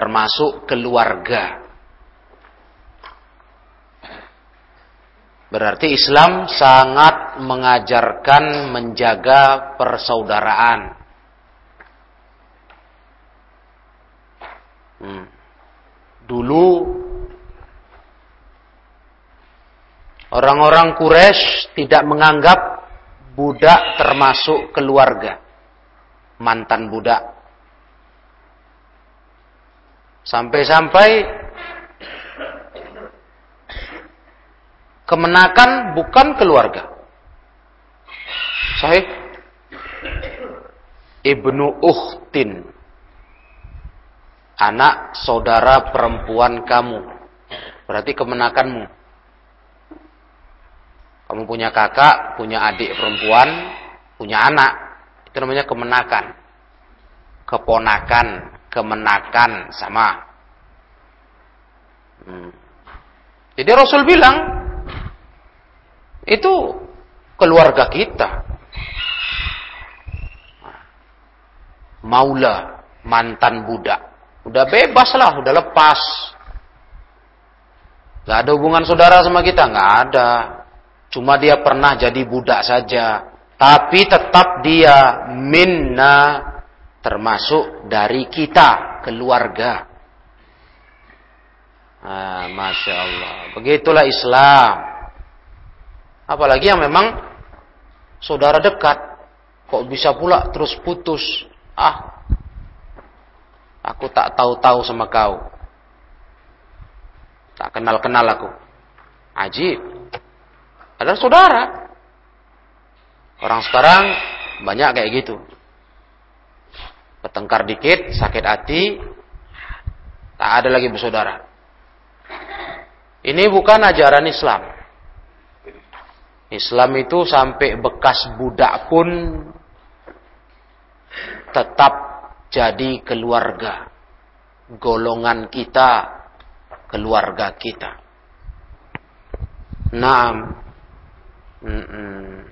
termasuk keluarga. Berarti Islam sangat mengajarkan menjaga persaudaraan. Hmm. Dulu orang-orang Quraisy tidak menganggap budak termasuk keluarga, mantan budak. Sampai-sampai kemenakan bukan keluarga. Sahih? Ibnu Uhtin. Anak saudara perempuan kamu. Berarti kemenakanmu. Kamu punya kakak, punya adik perempuan, punya anak. Itu namanya kemenakan. Keponakan, kemenakan sama. Hmm. Jadi Rasul bilang, itu keluarga kita. Maula, mantan budak. Udah bebas lah, udah lepas. Gak ada hubungan saudara sama kita, gak ada. Cuma dia pernah jadi budak saja. Tapi tetap dia minna termasuk dari kita, keluarga. Ah, Masya Allah. Begitulah Islam. Apalagi yang memang saudara dekat. Kok bisa pula terus putus? Ah, aku tak tahu-tahu sama kau. Tak kenal-kenal aku. Ajib. Ada saudara. Orang sekarang banyak kayak gitu. Bertengkar dikit, sakit hati, tak ada lagi bersaudara. Ini bukan ajaran Islam. Islam itu sampai bekas budak pun tetap jadi keluarga. Golongan kita, keluarga kita. Naam. Mm -mm.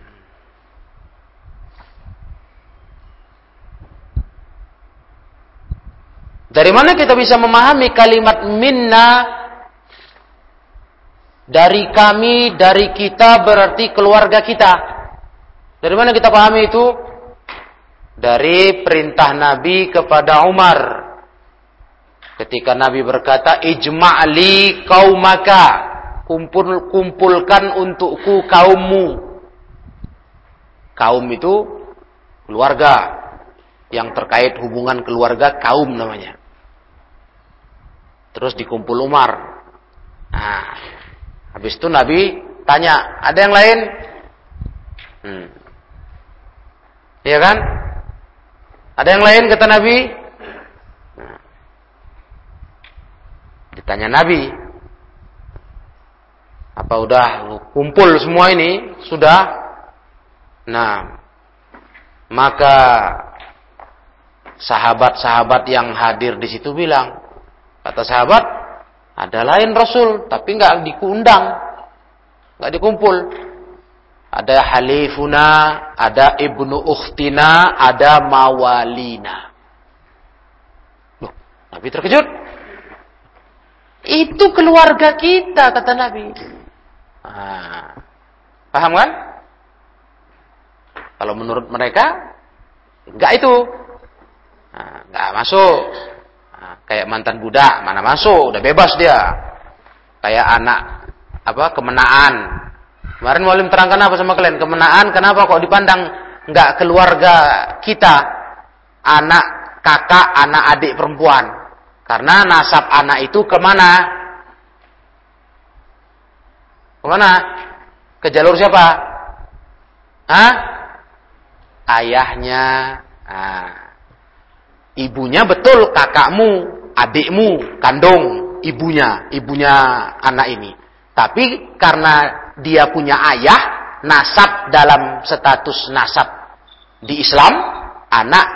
Dari mana kita bisa memahami kalimat minna dari kami, dari kita berarti keluarga kita. Dari mana kita pahami itu? Dari perintah Nabi kepada Umar. Ketika Nabi berkata, Ijma'li kaumaka. Kumpul, kumpulkan untukku kaummu. Kaum itu keluarga. Yang terkait hubungan keluarga kaum namanya. Terus dikumpul Umar. Nah, Habis itu Nabi tanya, ada yang lain? Hmm. Iya kan? Ada yang lain kata Nabi? Nah. Ditanya Nabi, apa udah kumpul semua ini? Sudah? Nah, maka sahabat-sahabat yang hadir di situ bilang, kata sahabat, ada lain Rasul, tapi nggak diundang, nggak dikumpul. Ada halifuna, ada ibnu ukhtina, ada mawalina. Loh, Nabi terkejut. Itu keluarga kita, kata Nabi. Ah, paham kan? Kalau menurut mereka, enggak itu. Nah, enggak masuk. Nah, kayak mantan budak, mana masuk, udah bebas dia. Kayak anak apa kemenaan. Kemarin Walim terangkan apa sama kalian? Kemenaan kenapa kok dipandang nggak keluarga kita? Anak kakak, anak adik perempuan. Karena nasab anak itu ke mana? Ke mana? Ke jalur siapa? Hah? Ayahnya. Nah, Ibunya betul kakakmu, adikmu, kandung, ibunya, ibunya anak ini. Tapi karena dia punya ayah, nasab dalam status nasab di Islam, anak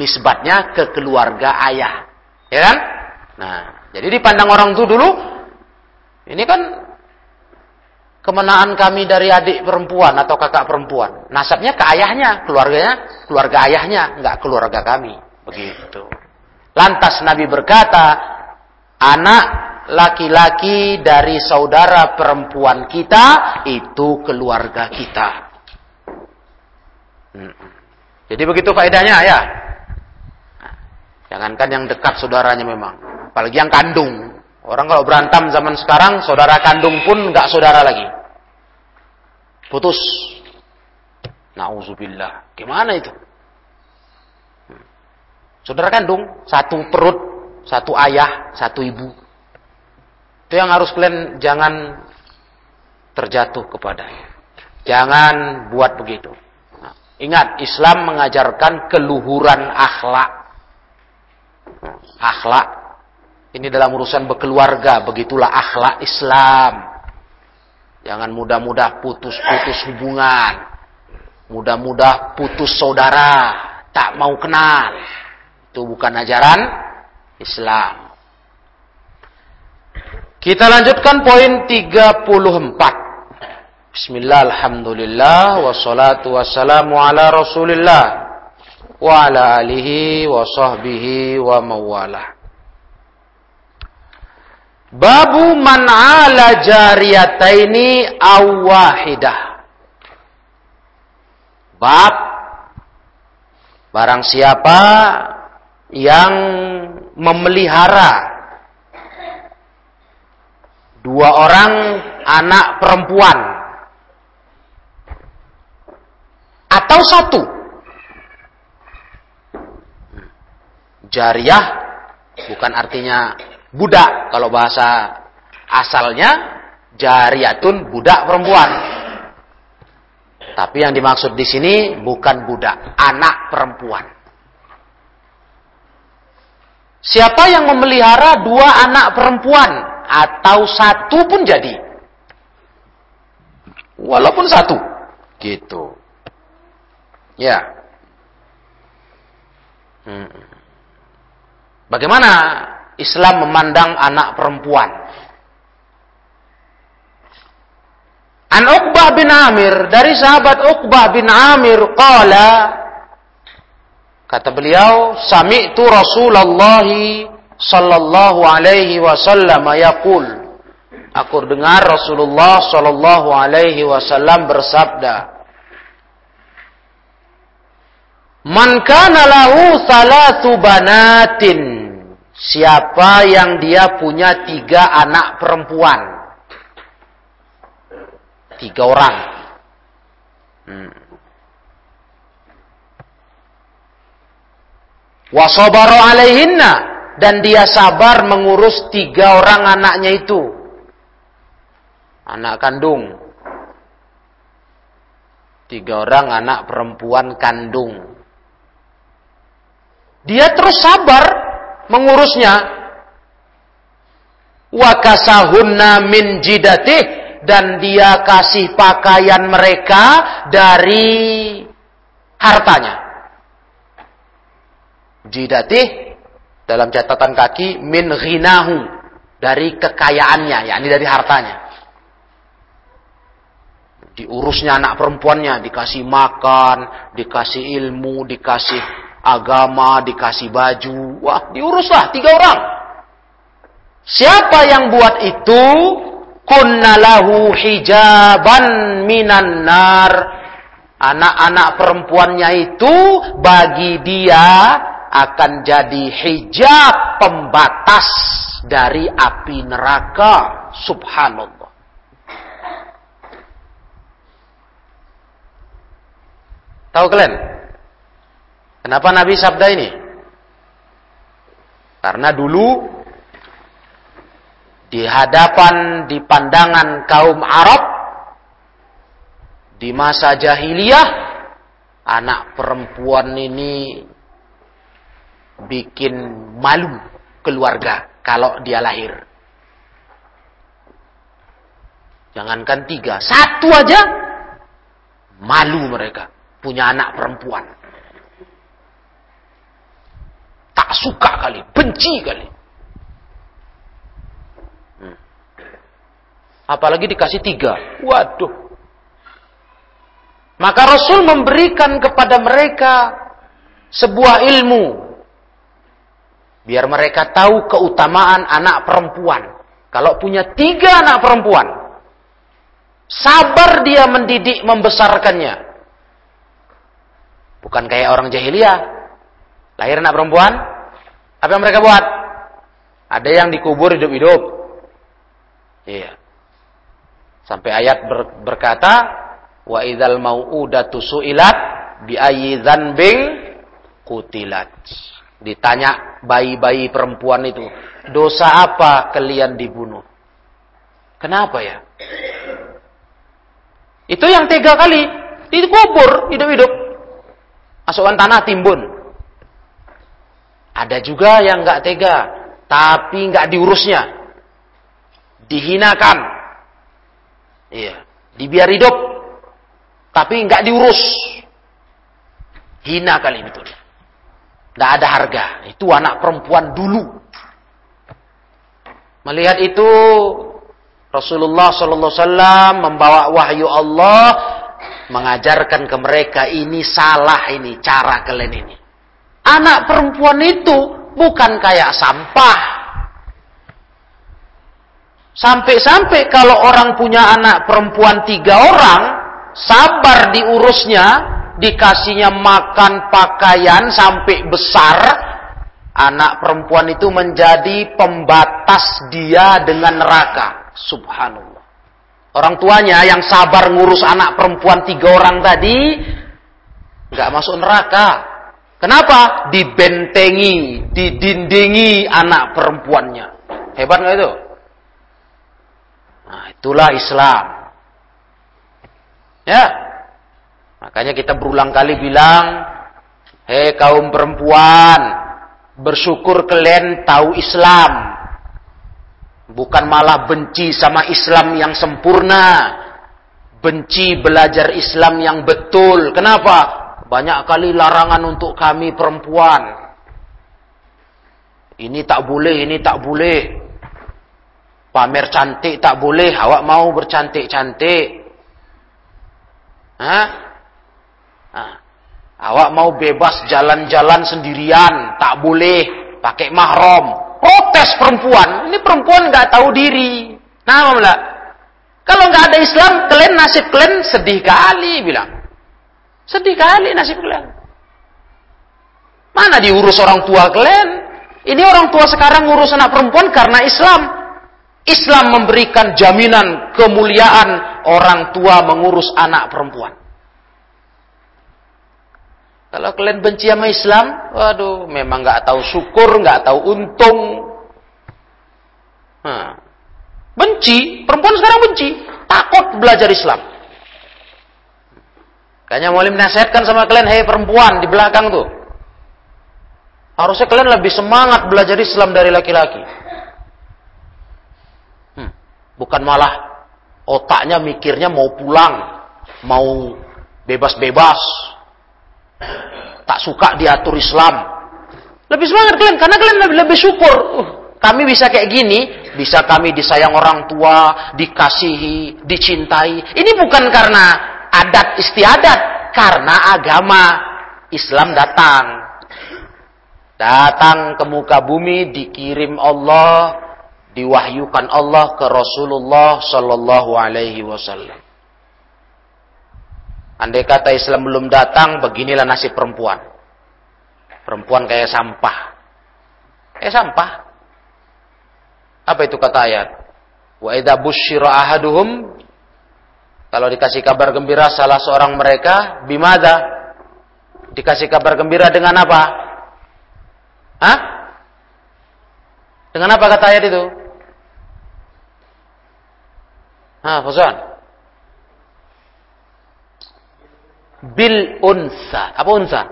nisbatnya ke keluarga ayah. Ya kan? Nah, jadi dipandang orang itu dulu, ini kan kemenangan kami dari adik perempuan atau kakak perempuan. Nasabnya ke ayahnya, keluarganya, keluarga ayahnya, nggak keluarga kami. Begitu. Lantas Nabi berkata, anak laki-laki dari saudara perempuan kita itu keluarga kita. Hmm. Jadi begitu faedahnya ya. Jangankan yang dekat saudaranya memang, apalagi yang kandung. Orang kalau berantem zaman sekarang, saudara kandung pun nggak saudara lagi. Putus. Nauzubillah. Gimana itu? Saudara kandung, satu perut, satu ayah, satu ibu. Itu yang harus kalian jangan terjatuh kepadanya. Jangan buat begitu. Nah, ingat, Islam mengajarkan keluhuran akhlak akhlak. Ini dalam urusan berkeluarga, begitulah akhlak Islam. Jangan mudah-mudah putus-putus hubungan. Mudah-mudah putus saudara, tak mau kenal. Itu bukan ajaran Islam. Kita lanjutkan poin 34. Bismillah, alhamdulillah, wassalatu wassalamu ala rasulillah wa ala alihi wa sahbihi wa mawalah. Babu man ala jariyataini aw wahidah. Bab barang siapa yang memelihara dua orang anak perempuan atau satu Jariyah bukan artinya budak. Kalau bahasa asalnya jariyatun budak perempuan. Tapi yang dimaksud di sini bukan budak, anak perempuan. Siapa yang memelihara dua anak perempuan atau satu pun jadi. Walaupun satu. Gitu. Ya. Hmm. Bagaimana Islam memandang anak perempuan? An Uqbah bin Amir dari sahabat Uqbah bin Amir qala kata beliau sami'tu Rasulullah sallallahu alaihi wasallam yaqul aku dengar Rasulullah sallallahu alaihi wasallam bersabda Man kana lahu salatu banatin. Siapa yang dia punya tiga anak perempuan. Tiga orang. Hmm. Wasobaro alaihinna. Dan dia sabar mengurus tiga orang anaknya itu. Anak kandung. Tiga orang anak perempuan kandung. Dia terus sabar mengurusnya. Wa kasahunna min jidatih dan dia kasih pakaian mereka dari hartanya. Jidatih dalam catatan kaki min ghinahu dari kekayaannya, yakni dari hartanya. Diurusnya anak perempuannya, dikasih makan, dikasih ilmu, dikasih agama, dikasih baju. Wah, diuruslah tiga orang. Siapa yang buat itu? Kunnalahu hijaban minan nar. Anak-anak perempuannya itu bagi dia akan jadi hijab pembatas dari api neraka. Subhanallah. Tahu kalian? Kenapa Nabi sabda ini? Karena dulu di hadapan di pandangan kaum Arab di masa jahiliyah anak perempuan ini bikin malu keluarga kalau dia lahir. Jangankan tiga, satu aja malu mereka punya anak perempuan. tak suka kali, benci kali. Hmm. Apalagi dikasih tiga. Waduh. Maka Rasul memberikan kepada mereka sebuah ilmu. Biar mereka tahu keutamaan anak perempuan. Kalau punya tiga anak perempuan, sabar dia mendidik membesarkannya. Bukan kayak orang jahiliyah. Lahir anak perempuan, apa yang mereka buat? Ada yang dikubur hidup-hidup. Iya. Sampai ayat ber, berkata, wa idzal mau'udatu su'ilat bi ayyi dzanbin kutilat. Ditanya bayi-bayi perempuan itu, dosa apa kalian dibunuh? Kenapa ya? Itu yang tiga kali dikubur hidup-hidup. Masukkan tanah timbun. Ada juga yang nggak tega, tapi nggak diurusnya. Dihinakan. Iya, dibiar hidup, tapi nggak diurus. Hina kali betul. Tidak ada harga. Itu anak perempuan dulu. Melihat itu Rasulullah Wasallam membawa wahyu Allah mengajarkan ke mereka ini salah ini cara kalian ini. Anak perempuan itu bukan kayak sampah. Sampai-sampai kalau orang punya anak perempuan tiga orang, sabar diurusnya, dikasihnya makan pakaian sampai besar, anak perempuan itu menjadi pembatas dia dengan neraka. Subhanallah. Orang tuanya yang sabar ngurus anak perempuan tiga orang tadi, nggak masuk neraka. Kenapa? Dibentengi, didindingi anak perempuannya. Hebat nggak itu? Nah, itulah Islam. Ya, Makanya kita berulang kali bilang, hei kaum perempuan, bersyukur kalian tahu Islam. Bukan malah benci sama Islam yang sempurna. Benci belajar Islam yang betul. Kenapa? Banyak kali larangan untuk kami perempuan. Ini tak boleh, ini tak boleh. Pamer cantik tak boleh, awak mau bercantik-cantik. Hah? Nah, awak mau bebas jalan-jalan sendirian, tak boleh pakai mahram. Protes perempuan, ini perempuan nggak tahu diri. Nah, malah kalau nggak ada Islam, kalian nasib kalian sedih kali bilang. Sedih kali nasib kalian. Mana diurus orang tua kalian? Ini orang tua sekarang ngurus anak perempuan karena Islam. Islam memberikan jaminan kemuliaan orang tua mengurus anak perempuan. Kalau kalian benci sama Islam, waduh, memang nggak tahu syukur, nggak tahu untung. Nah, benci, perempuan sekarang benci, takut belajar Islam. Kayaknya mau menasihatkan sama kalian, hei perempuan di belakang tuh. Harusnya kalian lebih semangat belajar Islam dari laki-laki. Hmm, bukan malah otaknya mikirnya mau pulang, mau bebas-bebas, tak suka diatur Islam. Lebih semangat kalian karena kalian lebih, lebih syukur. Uh, kami bisa kayak gini, bisa kami disayang orang tua, dikasihi, dicintai. Ini bukan karena adat istiadat, karena agama Islam datang. Datang ke muka bumi dikirim Allah, diwahyukan Allah ke Rasulullah sallallahu alaihi wasallam. Andai kata Islam belum datang, beginilah nasib perempuan. Perempuan kayak sampah. Kayak sampah. Apa itu kata ayat? Wa idza busyira ahaduhum kalau dikasih kabar gembira salah seorang mereka bimada? Dikasih kabar gembira dengan apa? Hah? Dengan apa kata ayat itu? Hah, Fuzan? Bil unsa. Apa unsa?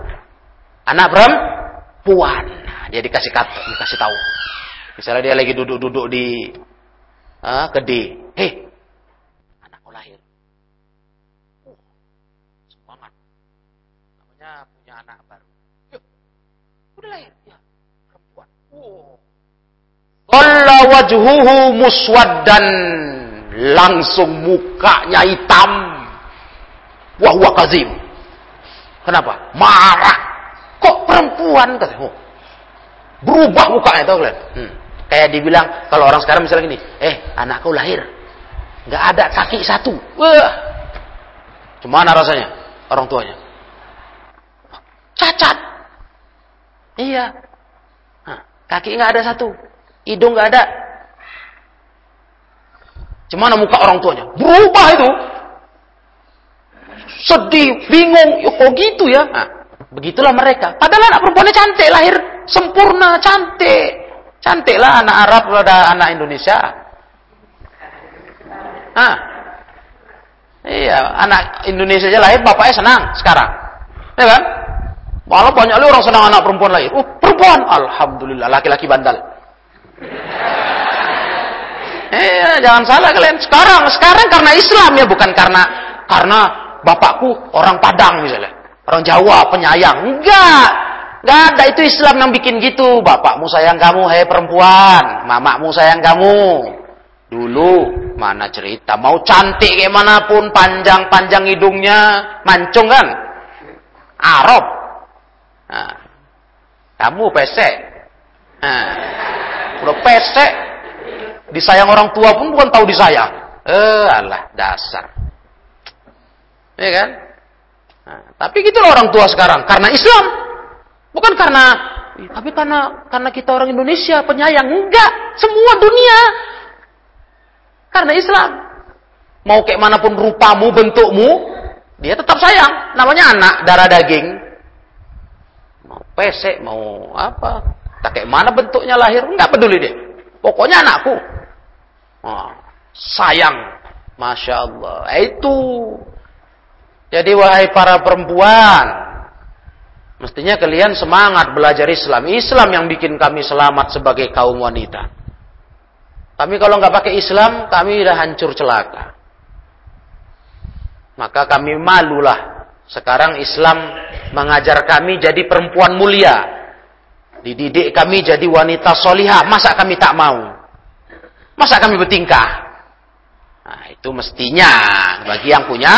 Anak perempuan. Dia dikasih kata, dikasih tahu. Misalnya dia lagi duduk-duduk di uh, kedi. Hei, anakku lahir. Uh, semangat. Namanya punya anak baru. Yuk, udah lahir. Ya, perempuan. Wow. Qalla wajhuhu muswaddan. Langsung mukanya hitam. Wahwa kazim. Kenapa? Marah. Kok perempuan? Kata, oh. Berubah mukanya tahu kalian. Hmm. Kayak dibilang kalau orang sekarang misalnya gini, "Eh, anak kau lahir nggak ada kaki satu." Wah. Gimana rasanya orang tuanya? Cacat. Iya. Nah, kaki nggak ada satu, hidung nggak ada. Gimana muka orang tuanya? Berubah itu. Sedih, bingung, ya, kok gitu ya? Nah, begitulah mereka. Padahal anak perempuannya cantik, lahir sempurna, cantik. Cantik lah anak Arab pada anak Indonesia. Ah. Iya, anak Indonesia aja lahir bapaknya senang sekarang. Ya kan? Malah banyak orang senang anak perempuan lahir. Oh, perempuan. Alhamdulillah, laki-laki bandal. Eh, jangan salah kalian. Sekarang, sekarang karena Islam ya, bukan karena karena bapakku orang Padang misalnya. Orang Jawa penyayang. Enggak. Enggak ada itu Islam yang bikin gitu. Bapakmu sayang kamu, hei perempuan. Mamakmu sayang kamu. Dulu mana cerita mau cantik kayak mana pun, panjang-panjang hidungnya, mancung kan? Arab. Nah, kamu pesek. Nah, udah pesek. Disayang orang tua pun bukan tahu disayang. Eh, alah dasar. Ya kan? Nah, tapi gitulah orang tua sekarang karena Islam. Bukan karena tapi karena karena kita orang Indonesia penyayang. Enggak, semua dunia. Karena Islam. Mau kayak mana pun rupamu, bentukmu, dia tetap sayang. Namanya anak, darah daging. Mau pesek, mau apa. Tak kayak mana bentuknya lahir, enggak peduli dia. Pokoknya anakku. Oh, sayang. Masya Allah. Itu jadi wahai para perempuan, mestinya kalian semangat belajar Islam. Islam yang bikin kami selamat sebagai kaum wanita. Kami kalau nggak pakai Islam, kami udah hancur celaka. Maka kami malulah. Sekarang Islam mengajar kami jadi perempuan mulia. Dididik kami jadi wanita solihah. Masa kami tak mau? Masa kami bertingkah? Nah, itu mestinya bagi yang punya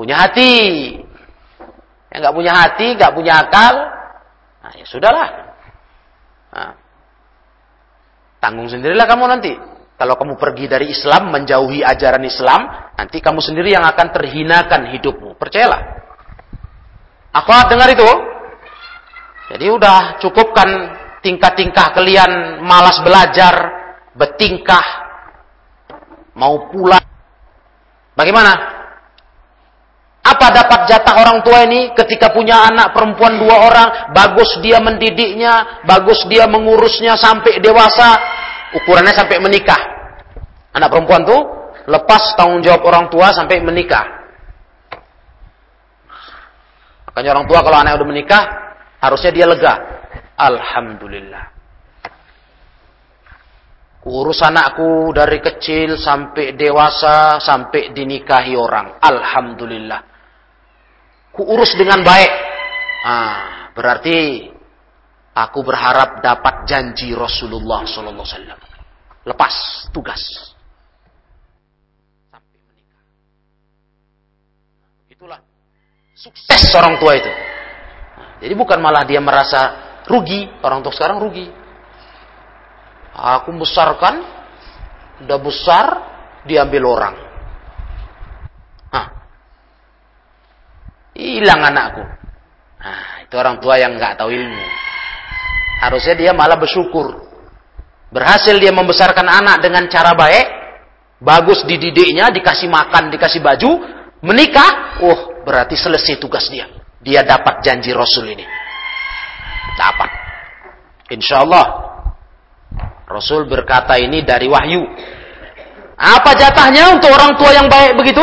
punya hati. Yang nggak punya hati, nggak punya akal, nah ya sudahlah. Nah, tanggung sendirilah kamu nanti. Kalau kamu pergi dari Islam, menjauhi ajaran Islam, nanti kamu sendiri yang akan terhinakan hidupmu. Percayalah. Akhwat dengar itu? Jadi udah cukupkan tingkah-tingkah kalian malas belajar, bertingkah, mau pulang. Bagaimana? Apa dapat jatah orang tua ini ketika punya anak perempuan dua orang, bagus dia mendidiknya, bagus dia mengurusnya sampai dewasa, ukurannya sampai menikah. Anak perempuan tuh lepas tanggung jawab orang tua sampai menikah. Makanya orang tua kalau anak udah menikah, harusnya dia lega. Alhamdulillah. Urus anakku dari kecil sampai dewasa, sampai dinikahi orang. Alhamdulillah kuurus dengan baik. Ah, berarti aku berharap dapat janji Rasulullah sallallahu alaihi wasallam. Lepas tugas. Itulah sukses orang tua itu. Jadi bukan malah dia merasa rugi, orang tua sekarang rugi. Aku besarkan, udah besar, diambil orang. Hilang anakku. Nah, itu orang tua yang nggak tahu ilmu. Harusnya dia malah bersyukur. Berhasil dia membesarkan anak dengan cara baik, bagus dididiknya, dikasih makan, dikasih baju, menikah, oh berarti selesai tugas dia. Dia dapat janji Rasul ini. Dapat. Insya Allah. Rasul berkata ini dari wahyu. Apa jatahnya untuk orang tua yang baik begitu?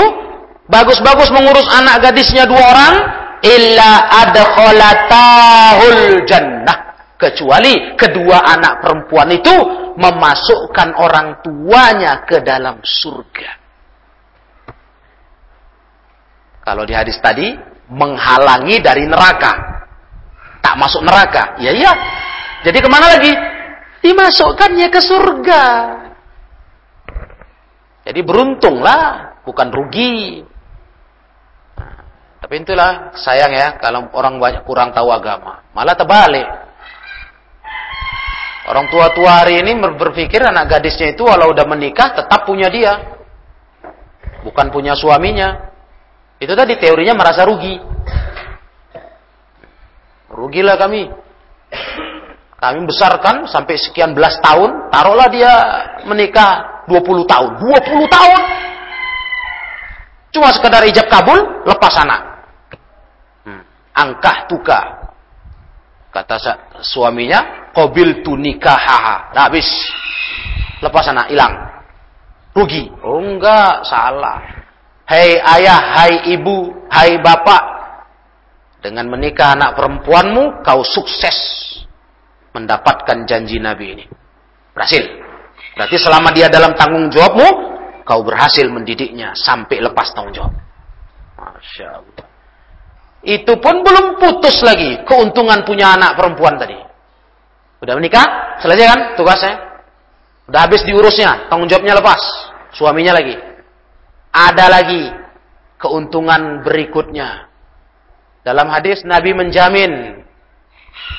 Bagus-bagus mengurus anak gadisnya dua orang illa adkhalatahul jannah. Kecuali kedua anak perempuan itu memasukkan orang tuanya ke dalam surga. Kalau di hadis tadi menghalangi dari neraka. Tak masuk neraka. Ya iya. Jadi ke mana lagi? Dimasukkannya ke surga. Jadi beruntunglah bukan rugi tapi itulah sayang ya kalau orang banyak kurang tahu agama. Malah terbalik. Orang tua-tua hari ini berpikir anak gadisnya itu walau udah menikah tetap punya dia. Bukan punya suaminya. Itu tadi teorinya merasa rugi. Rugilah kami. Kami besarkan sampai sekian belas tahun, taruhlah dia menikah 20 tahun. 20 tahun. Cuma sekedar ijab kabul, lepas anak. Angkah tuka. Kata suaminya, Qabil tu nikahaha. Nah, habis. Lepas anak, hilang. Rugi. Oh enggak, salah. Hei ayah, hai ibu, hai bapak. Dengan menikah anak perempuanmu, kau sukses mendapatkan janji Nabi ini. Berhasil. Berarti selama dia dalam tanggung jawabmu, kau berhasil mendidiknya sampai lepas tanggung jawab. Masya Allah. Itu pun belum putus lagi keuntungan punya anak perempuan tadi. Udah menikah? Selesai kan tugasnya? Udah habis diurusnya, tanggung jawabnya lepas. Suaminya lagi. Ada lagi keuntungan berikutnya. Dalam hadis Nabi menjamin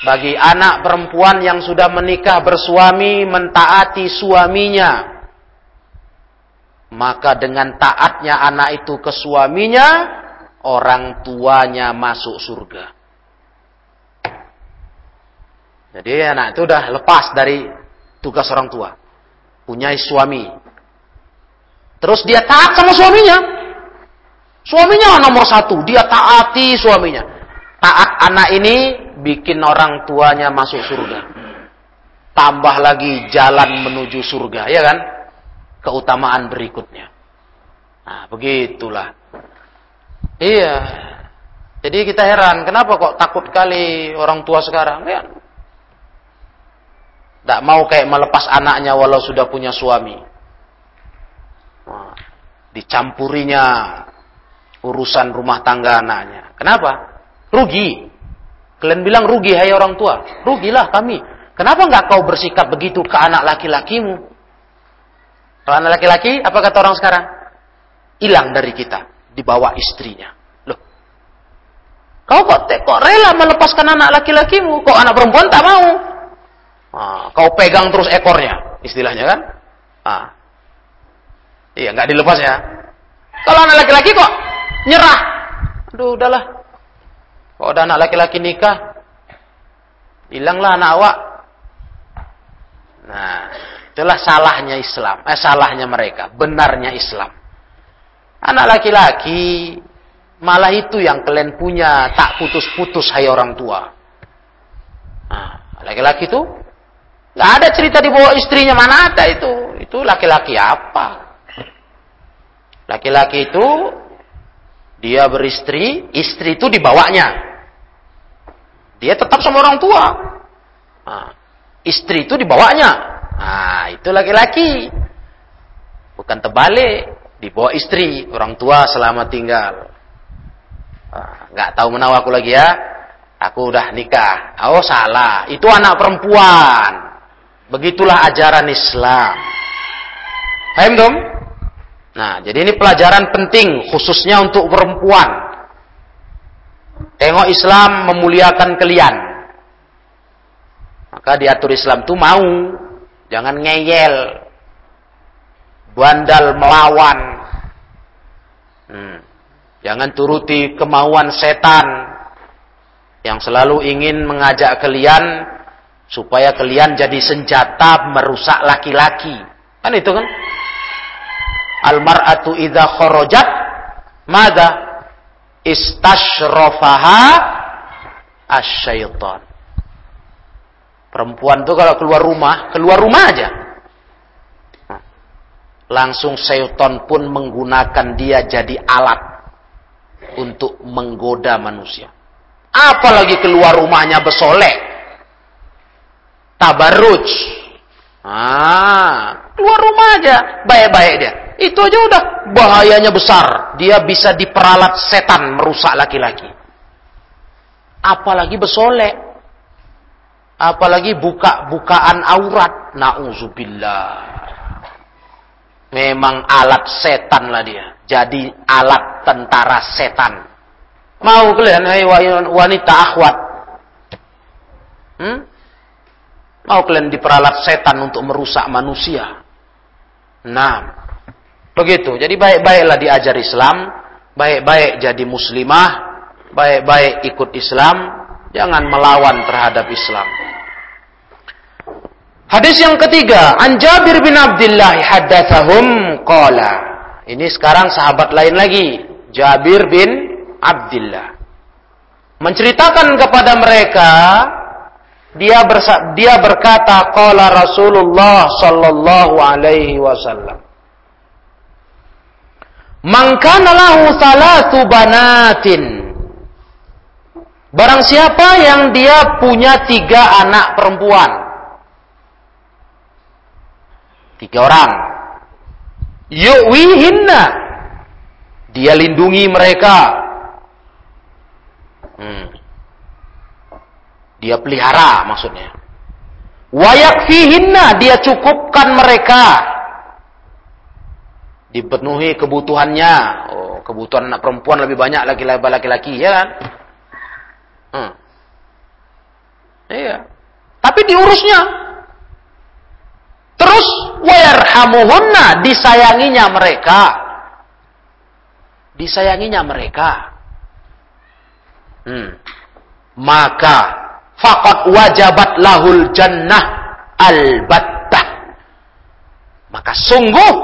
bagi anak perempuan yang sudah menikah bersuami mentaati suaminya. Maka dengan taatnya anak itu ke suaminya, orang tuanya masuk surga. Jadi anak itu udah lepas dari tugas orang tua. Punya suami. Terus dia taat sama suaminya. Suaminya nomor satu. Dia taati suaminya. Taat anak ini bikin orang tuanya masuk surga. Tambah lagi jalan menuju surga. Ya kan? Keutamaan berikutnya. Nah begitulah. Iya. Jadi kita heran. Kenapa kok takut kali orang tua sekarang? Ya, tidak mau kayak melepas anaknya walau sudah punya suami. Nah, dicampurinya urusan rumah tangga anaknya. Kenapa? Rugi. Kalian bilang rugi hai orang tua. Rugilah kami. Kenapa nggak kau bersikap begitu ke anak laki-lakimu? Kalau anak laki-laki, apa kata orang sekarang? Hilang dari kita. Dibawa istrinya. Loh. Kau kok, kok rela melepaskan anak laki-lakimu? Kok anak perempuan tak mau? Ah, kau pegang terus ekornya, istilahnya kan? Ah. Iya, nggak dilepas ya. Kalau anak laki-laki kok nyerah. Aduh, udahlah. Kalau ada anak laki-laki nikah, hilanglah anak awak. Nah, itulah salahnya Islam. Eh, salahnya mereka. Benarnya Islam. Anak laki-laki, malah itu yang kalian punya, tak putus-putus hai orang tua. Nah, laki-laki itu Gak ada cerita di bawah istrinya, mana ada itu. Itu laki-laki apa? Laki-laki itu, dia beristri, istri itu dibawanya. Dia tetap sama orang tua. Nah, istri itu dibawanya. Nah, itu laki-laki. Bukan terbalik. Dibawa istri, orang tua selama tinggal. Nah, nggak tahu menawa aku lagi ya. Aku udah nikah. Oh salah. Itu anak perempuan. Begitulah ajaran Islam. Paham dong? Nah, jadi ini pelajaran penting khususnya untuk perempuan. Tengok Islam memuliakan kalian. Maka diatur Islam itu mau. Jangan ngeyel. Bandal melawan. Hmm. Jangan turuti kemauan setan. Yang selalu ingin mengajak kalian supaya kalian jadi senjata merusak laki-laki. Kan itu kan? Almar'atu idza kharajat mada istashrafaha asyaiton. Perempuan tuh kalau keluar rumah, keluar rumah aja. Langsung syaiton pun menggunakan dia jadi alat untuk menggoda manusia. Apalagi keluar rumahnya besolek, tabarruj. Ah, keluar rumah aja, baik-baik dia. Itu aja udah bahayanya besar. Dia bisa diperalat setan merusak laki-laki. Apalagi besolek. Apalagi buka-bukaan aurat. Nauzubillah. Memang alat setan lah dia. Jadi alat tentara setan. Mau kalian, wanita akhwat? Hmm? Mau kalian diperalat setan untuk merusak manusia. Nah, begitu. Jadi baik-baiklah diajar Islam, baik-baik jadi muslimah, baik-baik ikut Islam, jangan melawan terhadap Islam. Hadis yang ketiga, An Jabir bin Abdullah haddatsahum qala. Ini sekarang sahabat lain lagi, Jabir bin Abdullah. Menceritakan kepada mereka dia bersa dia berkata qala Rasulullah sallallahu alaihi wasallam Man kana lahu salatu banatin Barang siapa yang dia punya tiga anak perempuan Tiga orang Yu'wihinna Dia lindungi mereka hmm. Dia pelihara maksudnya. Wayakfihinna dia cukupkan mereka. Dipenuhi kebutuhannya. Oh, kebutuhan anak perempuan lebih banyak laki-laki ya kan? Hmm. Iya. Tapi diurusnya. Terus wayarhamuhunna disayanginya mereka. Disayanginya mereka. Hmm. Maka faqad wajabat lahul jannah albattah. Maka sungguh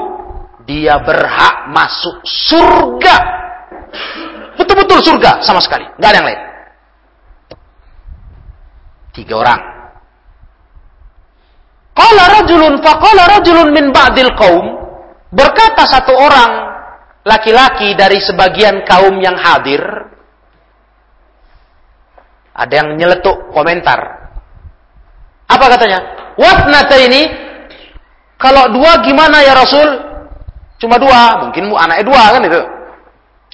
dia berhak masuk surga. Betul-betul surga sama sekali, nggak ada yang lain. Tiga orang. Qala rajulun faqala rajulun min ba'dil qaum berkata satu orang laki-laki dari sebagian kaum yang hadir ada yang nyeletuk komentar. Apa katanya? Wasnata ini kalau dua gimana ya Rasul? Cuma dua, mungkin anaknya dua kan itu.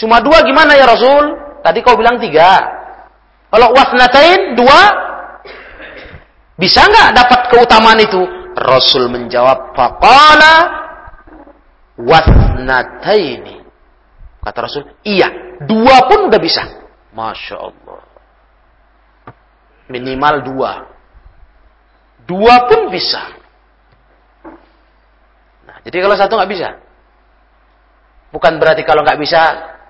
Cuma dua gimana ya Rasul? Tadi kau bilang tiga. Kalau wasnatain dua, bisa nggak dapat keutamaan itu? Rasul menjawab, faqala wasnataini. Kata Rasul, iya, dua pun udah bisa. Masya Allah. Minimal dua. Dua pun bisa. Nah, jadi kalau satu nggak bisa. Bukan berarti kalau nggak bisa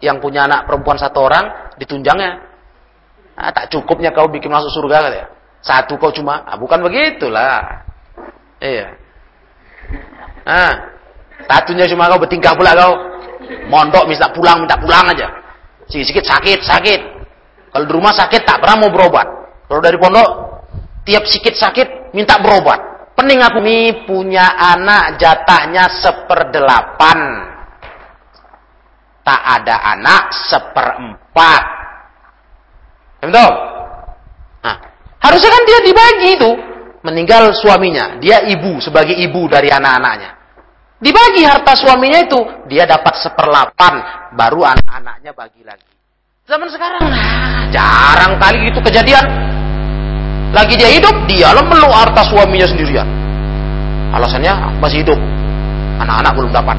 yang punya anak perempuan satu orang ditunjangnya. Nah, tak cukupnya kau bikin masuk surga kan ya. Satu kau cuma, ah, bukan begitulah. Iya. Nah, satunya cuma kau bertingkah pula kau. Mondok minta pulang, minta pulang aja. Sedikit sakit, sakit. Kalau di rumah sakit tak pernah mau berobat. Kalau dari pondok, tiap sikit sakit, minta berobat. Pening aku nih punya anak jatahnya seperdelapan. Tak ada anak seperempat. Betul? Nah, harusnya kan dia dibagi itu. Meninggal suaminya. Dia ibu sebagai ibu dari anak-anaknya. Dibagi harta suaminya itu. Dia dapat seperlapan. Baru anak-anaknya bagi lagi. Zaman sekarang, nah, jarang kali itu kejadian. Lagi dia hidup, dia meluk harta suaminya sendirian. Alasannya masih hidup. Anak-anak belum dapat.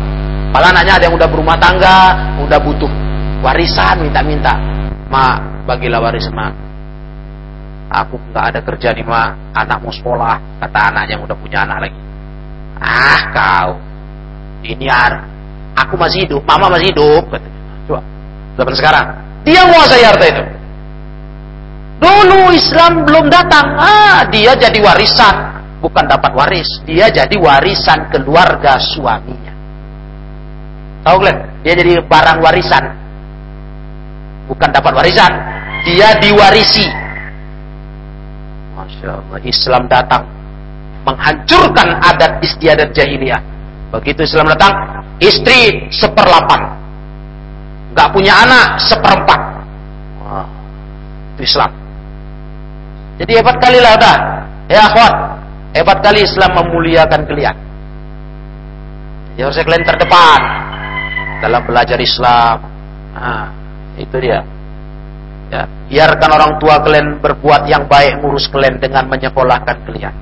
Padahal anaknya ada yang udah berumah tangga, udah butuh warisan, minta-minta. Ma, bagilah warisan. Aku nggak ada kerja nih, ma. Anak mau sekolah. Kata anaknya yang udah punya anak lagi. Ah, kau. Ini ar. Aku masih hidup, mama masih hidup. Coba. Zaman sekarang. Dia menguasai harta itu. Dulu Islam belum datang, ah dia jadi warisan, bukan dapat waris, dia jadi warisan keluarga suaminya. Tahu kalian? Dia jadi barang warisan, bukan dapat warisan, dia diwarisi. Masya Allah, Islam datang menghancurkan adat istiadat jahiliyah. Begitu Islam datang, istri seperlapan, nggak punya anak seperempat. Wah, itu Islam. Jadi hebat kali lah dah. Ya akhwat, hebat kali Islam memuliakan kalian. Ya harusnya kalian terdepan dalam belajar Islam. Nah, itu dia. Ya, biarkan orang tua kalian berbuat yang baik ngurus kalian dengan menyekolahkan kalian.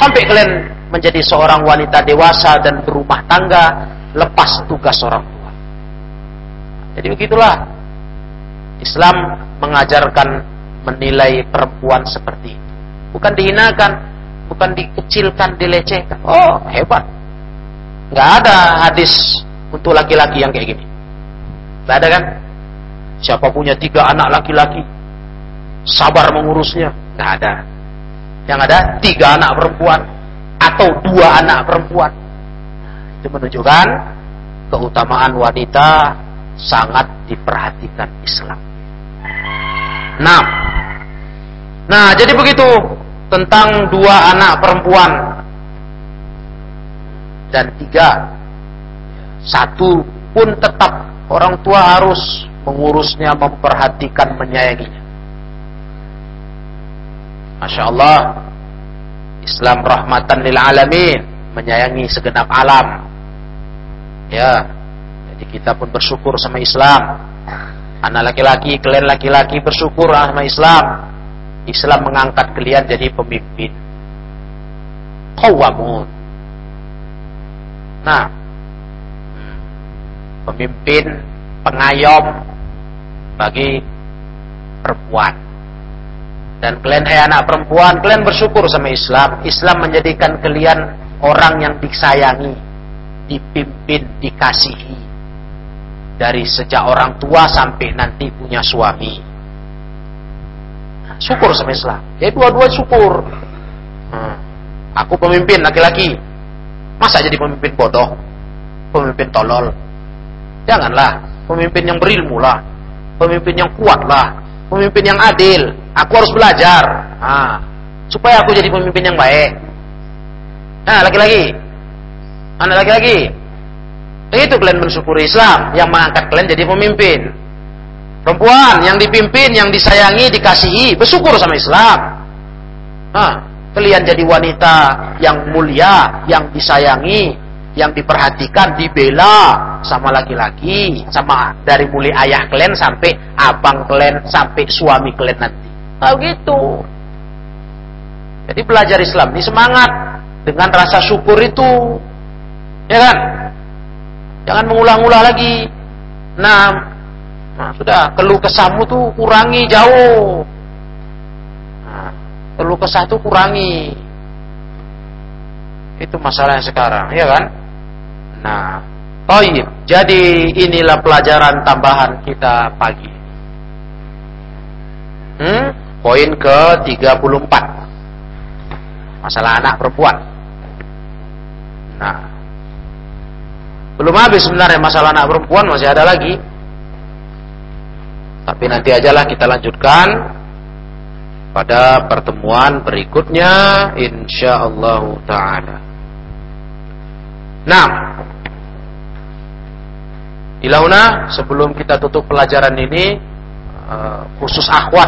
Sampai kalian menjadi seorang wanita dewasa dan berumah tangga lepas tugas orang tua. Jadi begitulah Islam mengajarkan menilai perempuan seperti itu. bukan dihinakan, bukan dikecilkan, dilecehkan. Oh, hebat. Nggak ada hadis untuk laki-laki yang kayak gini. Nggak ada kan? Siapa punya tiga anak laki-laki, sabar mengurusnya? Nggak ada. Yang ada tiga anak perempuan atau dua anak perempuan. Itu menunjukkan keutamaan wanita sangat diperhatikan Islam. Nah, nah jadi begitu tentang dua anak perempuan dan tiga, satu pun tetap orang tua harus mengurusnya, memperhatikan, menyayanginya. Masya Allah, Islam rahmatan lil alamin, menyayangi segenap alam. Ya, jadi kita pun bersyukur sama Islam. Anak laki-laki, kalian laki-laki bersyukur sama Islam. Islam mengangkat kalian jadi pemimpin. Qawamun. Nah, pemimpin, pengayom bagi perempuan. Dan kalian hai anak perempuan, kalian bersyukur sama Islam. Islam menjadikan kalian orang yang disayangi, dipimpin, dikasihi dari sejak orang tua sampai nanti punya suami. Syukur sama Islam. Ya dua-dua syukur. Hmm. Aku pemimpin laki-laki. Masa jadi pemimpin bodoh? Pemimpin tolol? Janganlah. Pemimpin yang berilmu lah. Pemimpin yang kuat lah. Pemimpin yang adil. Aku harus belajar. Nah, supaya aku jadi pemimpin yang baik. Nah, laki-laki. Anak laki-laki. Itu kalian mensyukuri Islam yang mengangkat kalian jadi pemimpin. Perempuan yang dipimpin, yang disayangi, dikasihi, bersyukur sama Islam. Nah, kalian jadi wanita yang mulia, yang disayangi, yang diperhatikan, dibela sama laki-laki, sama dari mulai ayah kalian sampai abang kalian, sampai suami kalian nanti. Tahu gitu. Jadi belajar Islam ini semangat dengan rasa syukur itu. Ya kan? Jangan mengulang-ulang lagi. Nah, nah sudah keluh kesahmu tuh kurangi jauh. Nah, keluh kesah tuh kurangi. Itu masalahnya sekarang, ya kan? Nah, Taib. Jadi inilah pelajaran tambahan kita pagi. Hmm? Poin ke-34. Masalah anak perempuan. Nah, belum habis sebenarnya masalah anak perempuan masih ada lagi. Tapi nanti ajalah kita lanjutkan pada pertemuan berikutnya insyaallah taala. Nah, Ilauna sebelum kita tutup pelajaran ini eh, khusus akhwat